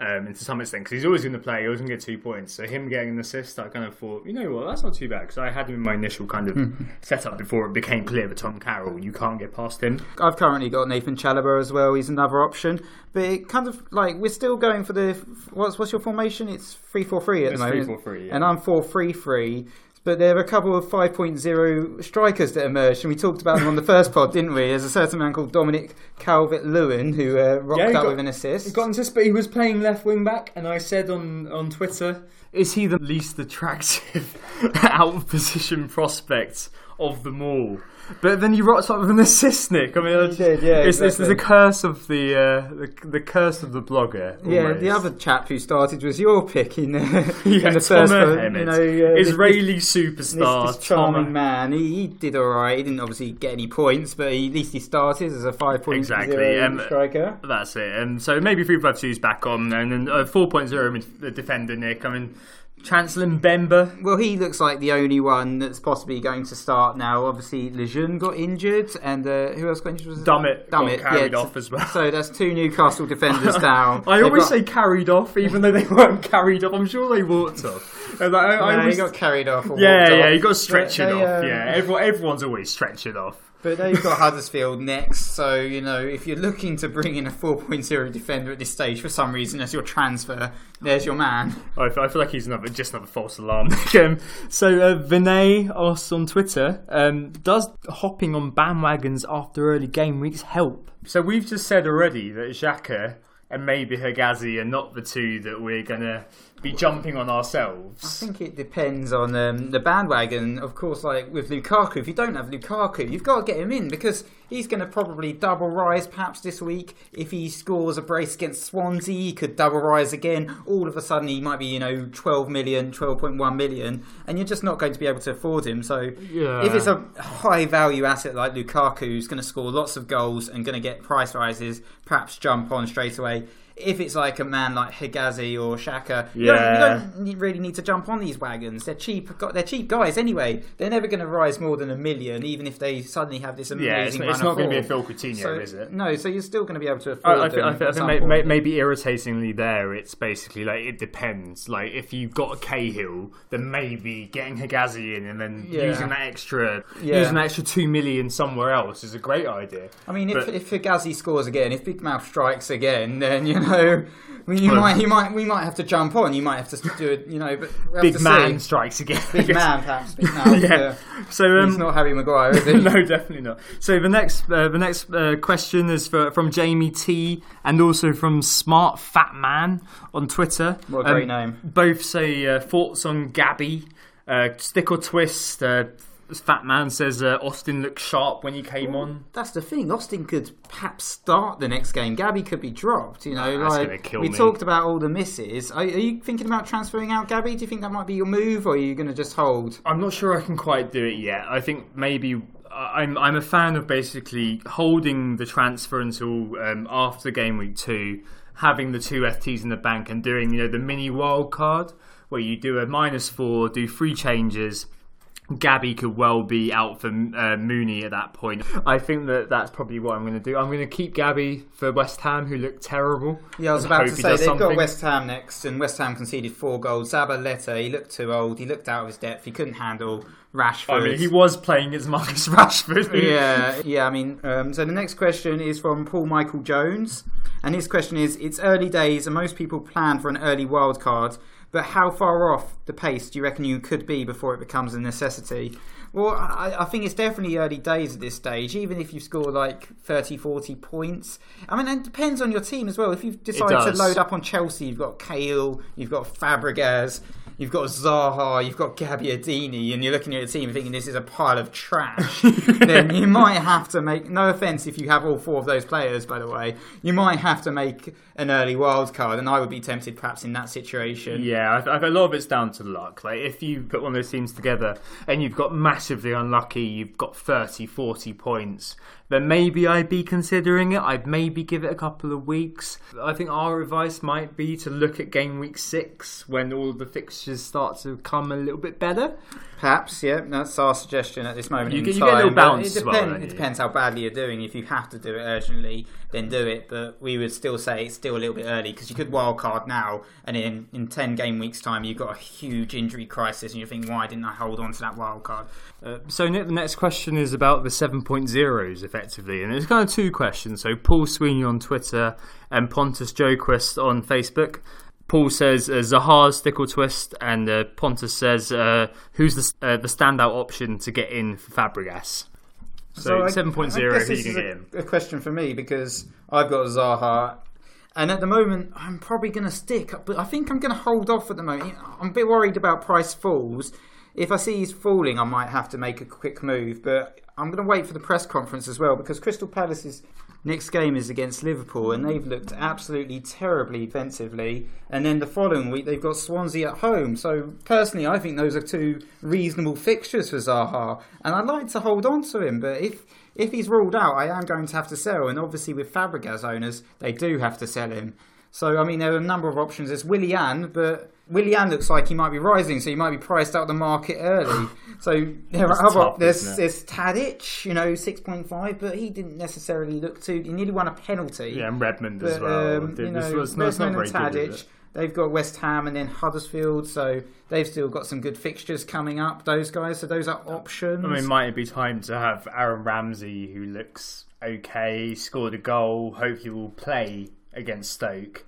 Um, and to some extent, because he's always going to play, he's always going to get two points. So him getting an assist, I kind of thought, you know what, that's not too bad. Because I had him in my initial kind of setup before it became clear that Tom Carroll, you can't get past him. I've currently got Nathan Chalobah as well. He's another option, but it kind of like we're still going for the what's what's your formation? It's three four three at It's the moment, 3-4-3, yeah. and I'm four three three. But there are a couple of 5.0 strikers that emerged, and we talked about them on the first *laughs* pod, didn't we? There's a certain man called Dominic Calvert Lewin who uh, rocked Yeah, out got- with an assist. He got an assist, but he was playing left wing back, and I said on, on Twitter, is he the least attractive *laughs* out of position prospect of them all? But then you rocked up with an assist, Nick. I mean, I- did, yeah, it's, it's the curse of the, uh, the the curse of the blogger. Yeah, the other chap who started was your pick in, uh, *laughs* yeah, in the Tom first, for, you know, uh, Israeli this, superstar. this, this charming Tom- man. He, he did all right. He didn't obviously get any points, but he, at least he started as a 5.0 Exactly, um, striker. That's it. And so maybe 352 is back on, and then uh, 4.0 mid- the defender, Nick. I mean, Chancel Mbemba. Well, he looks like the only one that's possibly going to start now. Obviously, Lejeune got injured, and uh, who else got injured? Was Dummett Dummett, carried yeah, off as well. So that's two Newcastle defenders *laughs* down. I They've always got- say carried off, even though they weren't carried off. I'm sure they walked off. And I, I No, always- he got carried off. yeah, yeah, off. you got to stretch But it they, off. um, yeah, everyone, everyone's always stretching off. But they've got Huddersfield next, so you know if you're looking to bring in a 4.0 defender at this stage for some reason as your transfer, there's your man. I feel, I feel like he's another just another false alarm. *laughs* um, so uh, Vinay asks on Twitter, um, does hopping on bandwagons after early game weeks help? So we've just said already that Xhaka and maybe Hegazi are not the two that we're gonna be jumping on ourselves. I think it depends on um, the bandwagon. Of course, like with Lukaku, if you don't have Lukaku, you've got to get him in because he's going to probably double rise perhaps this week. If he scores a brace against Swansea, he could double rise again. All of a sudden, he might be, you know, 12 million, 12.1 million, and you're just not going to be able to afford him. So Yeah. if it's a high value asset like Lukaku, who's going to score lots of goals and going to get price rises, perhaps jump on straight away. If it's like a man like Hegazi or Xhaka, you don't- Yeah. you don't really need to jump on these wagons. They're cheap. They're cheap guys anyway. They're never going to rise more than a million, even if they suddenly have this amazing. Yeah, it's, it's not going to be a. Phil Coutinho, So- is it? No, so you're still going to be able to afford I, I, them. I, think, I think may, may, maybe irritatingly there, it's basically like it depends. Like if you've got a Cahill, then maybe getting Hegazi in and then Yeah. using that extra, Yeah. using that extra two million somewhere else is a great idea. I mean, if But- if Hegazi scores again, if Big Mouth strikes again, then you know. I mean, you might, you might, we might have to jump on. You might have to do it, you know. But we have Big man see. strikes again. big man, perhaps. Big *laughs* yeah. So um, He's not Harry Maguire, is he? *laughs* no, definitely not. So the next, uh, the next uh, question is for, from Jamie T, and also from Smart Fat Man on Twitter. What a great name. Both say uh, thoughts on Gabby, uh, stick or twist. Fat Man says uh, Austin looked sharp when he came on. That's the thing. Austin could perhaps start the next game. Gabby could be dropped. You know, That's like we me. talked about all the misses. Are, are you thinking about transferring out Gabby? Do you think that might be your move, or are you going to just hold? I'm not sure I can quite do it yet. I think maybe I'm I'm a fan of basically holding the transfer until um, after game week two, having the two FTs in the bank, and doing you know the mini wild card where you do a minus four, do three changes. Gabby could well be out for uh, Mounié at that point. I think that that's probably what I'm going to do. I'm going to keep Gabby for West Ham, who looked terrible. Yeah, I was about to say they've got. West Ham next, and West Ham conceded four goals. Zabaleta, he looked too old. He looked out of his depth. He couldn't handle Rashford. I mean, he was playing as Marcus *laughs* Rashford. yeah, yeah. I mean, um, so the next question is from Paul Michael Jones, And his question is: It's early days, and most people plan for an early wild card. But how far off the pace do you reckon you could be before it becomes a necessity? Well, I, I think it's definitely early days at this stage, even if you score like 30, 40 points. I mean, it depends on your team as well. If you've decided to load up on Chelsea, you've got Cahill, you've got Fabregas, you've got Zaha, you've got Gabbiadini, and you're looking at your team thinking this is a pile of trash, *laughs* then you might have to make, no offence if you have all four of those players, by the way, you might have to make an early wild card, and I would be tempted perhaps in that situation. Yeah, I, I, a lot of it's down to luck. Like if you put one of those teams together and you've got massively unlucky, you've got 30, 40 points, then maybe I'd be considering it. I'd maybe give it a couple of weeks. I think our advice might be to look at game week six when all the fixtures start to come a little bit better. Perhaps, yeah, that's our suggestion at this moment You in get- you time. get a little bounce It, as well, it depends how badly you're doing. If you have to do it urgently, then do it. But we would still say it's still a little bit early because you could wild card now, and in in ten game weeks time, you've got a huge injury crisis, and you think, why didn't I hold on to that wild card? Uh, so Nick, the next question is about the 7.0s, effectively, and it's kind of two questions. So Paul Sweeney on Twitter and Pontus Joquist on Facebook. Paul says uh, Zaha's stickle twist, and uh, Pontus says uh, who's the uh, the standout option to get in for Fabregas. So, I- 7.0, I guess who you can is get a, in? a question for me because I've got Zaha, and at the moment I'm probably going to stick, but I think I'm going to hold off at the moment. I'm a bit worried about price falls. If I see he's falling, I might have to make a quick move, but I'm going to wait for the press conference as well because Crystal Palace's next game is against Liverpool, and they've looked absolutely terribly defensively. And then the following week they've got Swansea at home. So personally, I think those are two reasonable fixtures for Zaha, and I'd like to hold on to him. But if if he's ruled out, I am going to have to sell. And obviously, with Fabregas owners, they do have to sell him. So I mean, there are a number of options. There's Willian, but Willian looks like he might be rising, so he might be priced out of the market early. *laughs* So there are other. tough, there's there's Tadic, you know, six point five, but he didn't necessarily look too. He nearly won a penalty. Yeah, and Redmond as well. um, you know, was- no, it's not Redmond and Tadic. They've got West Ham and then Huddersfield, so they've still got some good fixtures coming up. Those guys, so those are options. I mean, might it be time to have Aaron Ramsey, who looks okay, scored a goal, hopefully will play against Stoke.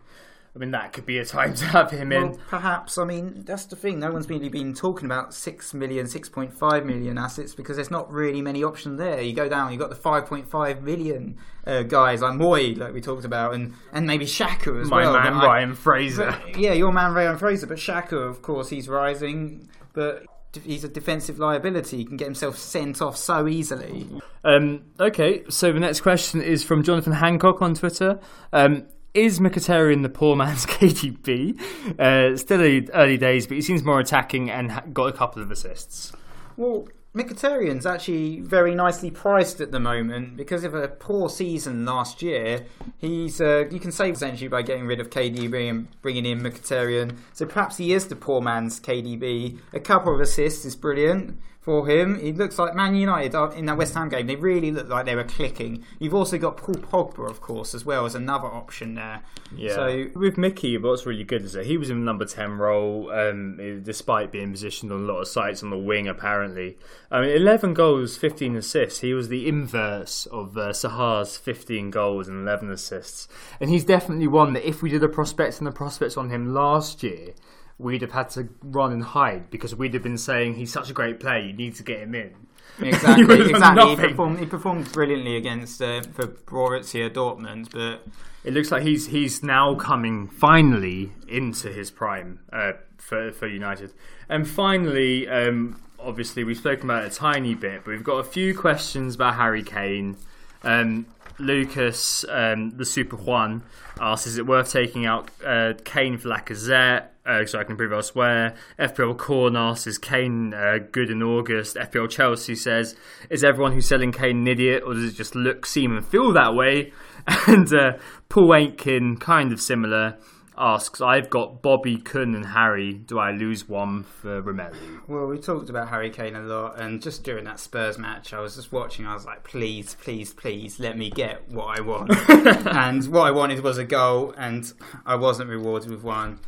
I mean, that could be a time *laughs* to have him in. Perhaps. I mean, that's the thing. No one's really been talking about 6 million, 6.5 million assets because there's not really many options there. You go down, you've got the 5.5 million uh, guys like Mooy, like we talked about, and, and maybe Xhaka as My well. My man but I- Ryan Fraser. but, yeah, your man Ryan Fraser, but Xhaka, of course, he's rising, but he's a defensive liability. He can get himself sent off so easily. Um, okay, so the next question is from Jonathan Hancock on Twitter. Um, is Mkhitaryan the poor man's *laughs* KDB? Uh, still early, days, but he seems more attacking and got a couple of assists. Well, Mkhitaryan's actually very nicely priced at the moment because of a poor season last year. He's uh, you can save essentially by getting rid of KDB and bringing in Mkhitaryan. So perhaps he is the poor man's KDB. A couple of assists is brilliant for him. He looks like Man United in that West Ham game. They really looked like they were clicking. You've also got Paul Pogba, of course, as well as another option there. Yeah. So with Mickey, what's really good is that he was in the number ten role, um, despite being positioned on a lot of sites on the wing. Apparently, I mean, eleven goals, fifteen assists. He was the inverse of uh, Sahar's fifteen goals and eleven assists, and he's definitely one that if we did a prospects and the prospects on him last year. We'd have had to run and hide because we'd have been saying he's such a great player. You need to get him in. *laughs* Exactly, done exactly. He performed, he performed brilliantly against uh, for Borussia Dortmund, but It looks like he's he's now coming finally into his prime uh, for for United. And finally, um, obviously we've spoken about it a tiny bit, but we've got a few questions about Harry Kane. Um, Lucas, um, the Super Juan, asks: Is it worth taking out uh, Kane for Lacazette? Uh, so I can improve elsewhere. FPL Corn asks: Is Kane uh, good in August? FPL Chelsea says: Is everyone who's selling Kane an idiot, or does it just look, seem, and feel that way? *laughs* And uh, Paul Aitken, kind of similar, asks: I've got Bobby, Kun, and Harry. Do I lose one for Romelu? Well, we talked about Harry Kane a lot, and just during that Spurs match, I was just watching. I was like, "Please, please, please, let me get what I want." *laughs* and what I wanted was a goal, and I wasn't rewarded with one.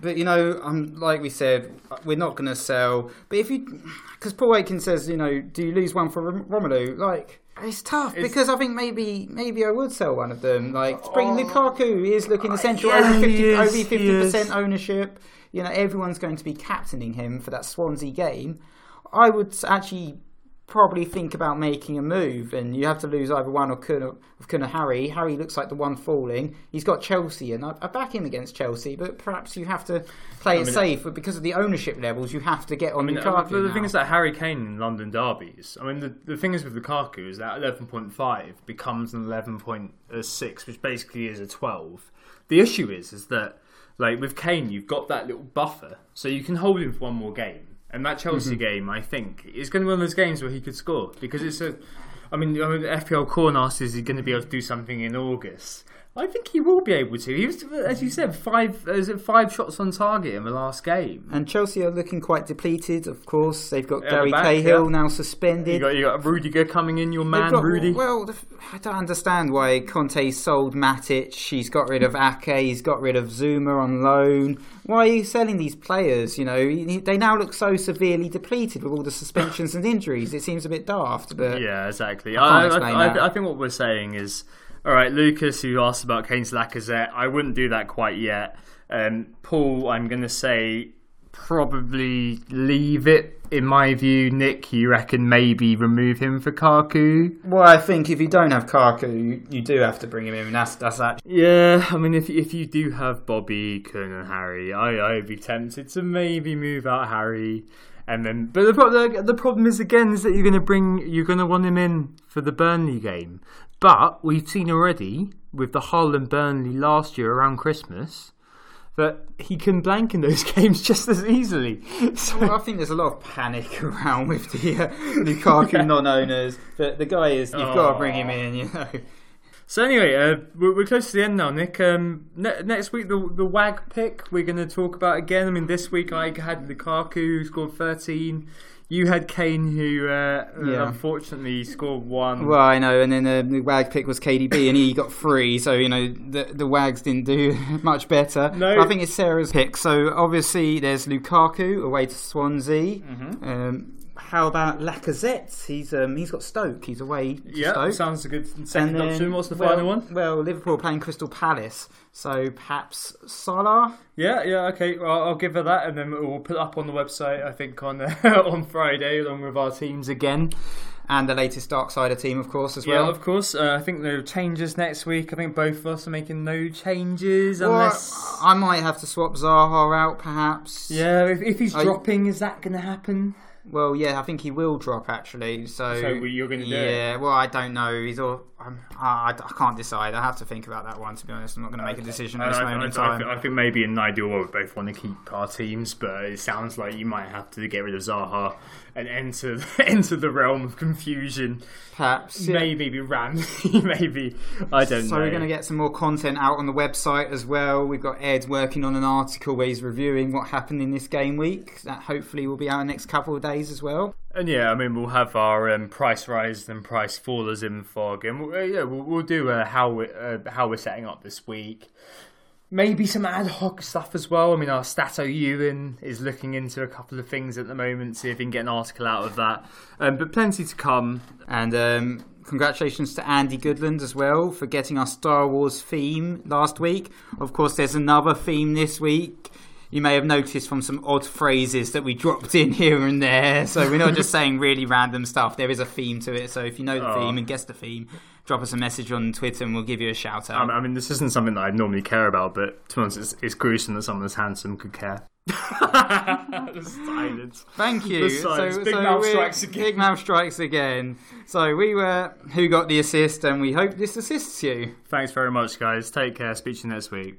But you know, um, like we said, we're not going to sell. But if you, because Paul Aiken says, you know, do you lose one for Romelu? Like, It's tough because I think maybe maybe I would sell one of them. Like to bring Lukaku, he is looking essential. yeah, over fifty is, over fifty percent ownership. You know, everyone's going to be captaining him for that Swansea game. I would actually probably think about making a move, and you have to lose either one or Kuna, of Kuna Harry. Harry looks like the one falling. He's got Chelsea, and I, I back him against Chelsea, but perhaps you have to play it mean, safe. But because of the ownership levels, you have to get on I mean, Lukaku. uh, the, the thing is that Harry Kane in London derbies. I mean, the, the thing is with Lukaku is that 11.5 becomes an 11.6, which basically is a 12. The issue is, is that like with Kane, you've got that little buffer, so you can hold him for one more game. And that Chelsea Mm-hmm. game, I think, is going to be one of those games where he could score because it's a. I mean, I mean FPL Corn asked, is he going to be able to do something in August? I think he will be able to. He was, as you said, five. Uh, is it five shots on target in the last game? And Chelsea are looking quite depleted, of course. They've got At Gary back, Cahill yeah. now suspended. You got you got Rudiger coming in, your man got- Rudy. Well, the, I don't understand why Conte sold Matic. He's got rid of Ake. He's got rid of Zouma on loan. Why are you selling these players? You know, they now look so severely depleted with all the suspensions and injuries. It seems a bit daft, but Yeah, exactly. can't I, I, I. I think what we're saying is, all right, Lucas, who asked about Kane's Lacazette, I wouldn't do that quite yet. Um, Paul, I'm going to say probably leave it. In my view, Nick, you reckon maybe remove him for Kaku? well, I think if you don't have Kaku, you, you do have to bring him in. And that's that's actually Yeah, I mean, if if you do have Bobby, Kun, and Harry, I I'd be tempted to maybe move out Harry, and then. But the the, the problem is again is that you're going to bring you're going to want him in for the Burnley game, but we've seen already with the Hull and Burnley last year around Christmas that he can blank in those *laughs* games just as easily. So, Well, I think there's a lot of panic *laughs* around with the uh, Lukaku *laughs* non-owners. But the guy is you've got to bring him in. You know. So anyway, uh, we're, we're close to the end now, Nick. Um, ne- next week, the the WAG pick we're going to talk about again. I mean, this week I had Lukaku who scored 13. You had Kane who uh, Yeah. unfortunately scored one. Well, I know, and then uh, the WAG pick was KDB, and he got three. So you know the the WAGs didn't do *laughs* much better. No. But I think it's Sarah's pick. So obviously there's Lukaku away to Swansea. Mm-hmm. Um, how about Lacazette? He's um, he's got Stoke. He's away. Yeah, sounds a good second then- option. What's the well, final one? Well, Liverpool are playing Crystal Palace, so perhaps Salah. Yeah, yeah, okay. Well, I'll give her that, and then we'll put it up on the website. I think on *laughs* on Friday, along with our teams again. And the latest Dark Darksider team, of course, as Yeah, well. of course. Uh, I think there are changes next week. I think both of us are making no changes Well, unless. I might have to swap Zaha out, perhaps. Yeah, if, if he's I- dropping, is that going to happen? Well, yeah, I think he will drop actually. So, So you're gonna do it? Yeah. Well, I don't know. He's all. I'm, I, I can't decide. I have to think about that one. To be honest, I'm not going to make a decision at this I, moment in I- I time. think- I think maybe in an ideal world, we both want to keep our teams, but it sounds like you might have to get rid of Zaha and enter *laughs* enter the realm of confusion. Perhaps. yeah. Maybe be Ramsey, *laughs* maybe I don't So know. So we're going to get some more content out on the website as well. We've got Ed working on an article where he's reviewing what happened in this game week. That hopefully will be out next couple of days as well. And yeah, I mean, we'll have our um, price rise and price fallers in fog, and we'll, uh, yeah, we'll, we'll do uh, how we uh, how we're setting up this week. Maybe some ad hoc stuff as well. I mean, our Stato Ewan is looking into a couple of things at the moment, see if he can get an article out of that. Um, but plenty to come. And um, congratulations to Andy Goodland as well for getting our Star Wars theme last week. Of course, there's another theme this week. You may have noticed from some odd phrases that we dropped in *laughs* here and there. So we're not just saying really random stuff. There is a theme to it. So if you know the Oh. theme and guess the theme, drop us a message on Twitter and we'll give you a shout out. I mean, this isn't something that I'd normally care about, but to be honest, it's, it's gruesome that someone as handsome could care. *laughs* Silence. Thank you. Silence. Big so mouth strikes again. Big mouth strikes again. So we were who got the assist, and we hope this assists you. Thanks very much, guys. Take care. Speak to you next week.